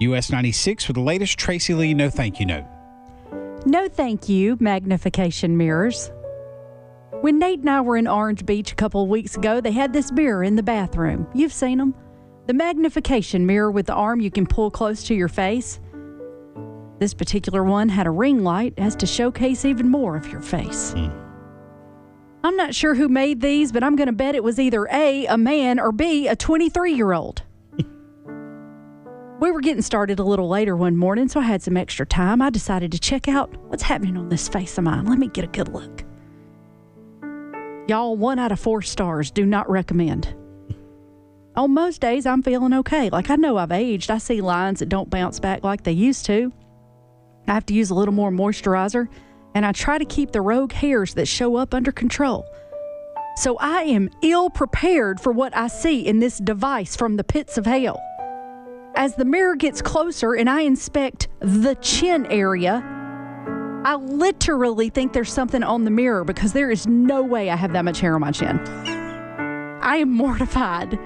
US 96 with the latest Tracy Lee No Thank You Note. No thank you, magnification mirrors. When Nate and I were in Orange Beach a couple of weeks ago, they had this mirror in the bathroom. You've seen them. The magnification mirror with the arm you can pull close to your face. This particular one had a ring light as to showcase even more of your face. Hmm. I'm not sure who made these, but I'm going to bet it was either A, a man, or B, a 23 year old. We were getting started a little later one morning, so I had some extra time. I decided to check out what's happening on this face of mine. Let me get a good look. Y'all, one out of four stars. Do not recommend. On most days, I'm feeling okay. Like I know I've aged. I see lines that don't bounce back like they used to. I have to use a little more moisturizer, and I try to keep the rogue hairs that show up under control. So I am ill prepared for what I see in this device from the pits of hell. As the mirror gets closer and I inspect the chin area, I literally think there's something on the mirror because there is no way I have that much hair on my chin. I am mortified.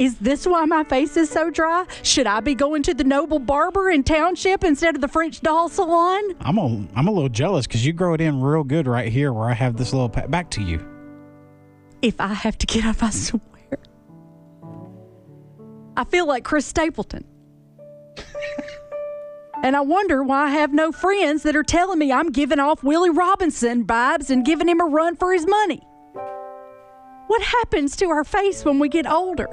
Is this why my face is so dry? Should I be going to the Noble Barber in Township instead of the French Doll Salon? I'm a, I'm a little jealous because you grow it in real good right here where I have this little pa- back to you. If I have to get up, I swear. I feel like Chris Stapleton. and I wonder why I have no friends that are telling me I'm giving off Willie Robertson vibes and giving him a run for his money. What happens to our face when we get older?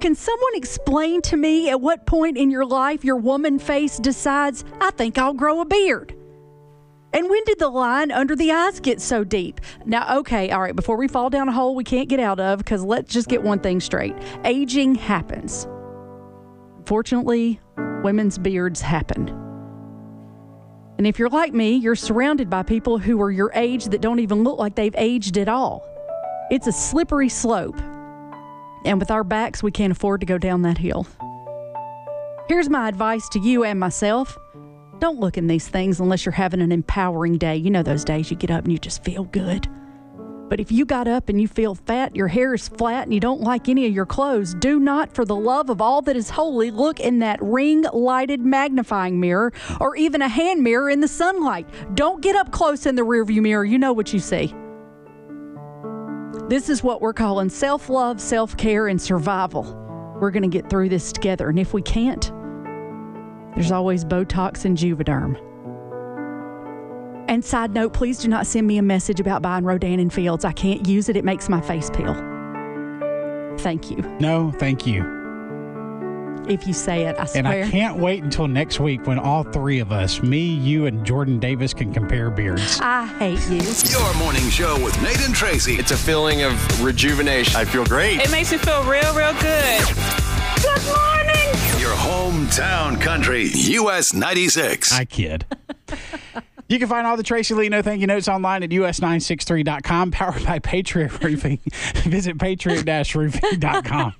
Can someone explain to me at what point in your life your woman face decides, I think I'll grow a beard? And when did the line under the eyes get so deep? Now, okay, all right, before we fall down a hole we can't get out of, because let's just get one thing straight aging happens. Fortunately, women's beards happen. And if you're like me, you're surrounded by people who are your age that don't even look like they've aged at all. It's a slippery slope. And with our backs, we can't afford to go down that hill. Here's my advice to you and myself don't look in these things unless you're having an empowering day. You know, those days you get up and you just feel good. But if you got up and you feel fat, your hair is flat, and you don't like any of your clothes, do not, for the love of all that is holy, look in that ring lighted magnifying mirror or even a hand mirror in the sunlight. Don't get up close in the rearview mirror. You know what you see. This is what we're calling self love, self care, and survival. We're going to get through this together. And if we can't, there's always Botox and Juvederm. And side note, please do not send me a message about buying Rodan and Fields. I can't use it, it makes my face peel. Thank you. No, thank you. If you say it, I swear. And. I can't wait until next week when all three of us, me, you, and Jordan Davis, can compare beards. I hate you. Your morning show with Nate and Tracy. It's a feeling of rejuvenation. I feel great. It makes me feel real, real good. Good morning. Hometown country, US 96. I kid. You can find all the Tracy Lee No Thank You Notes online at us963.com, powered by Patriot Roofing. Visit patriot-roofing.com.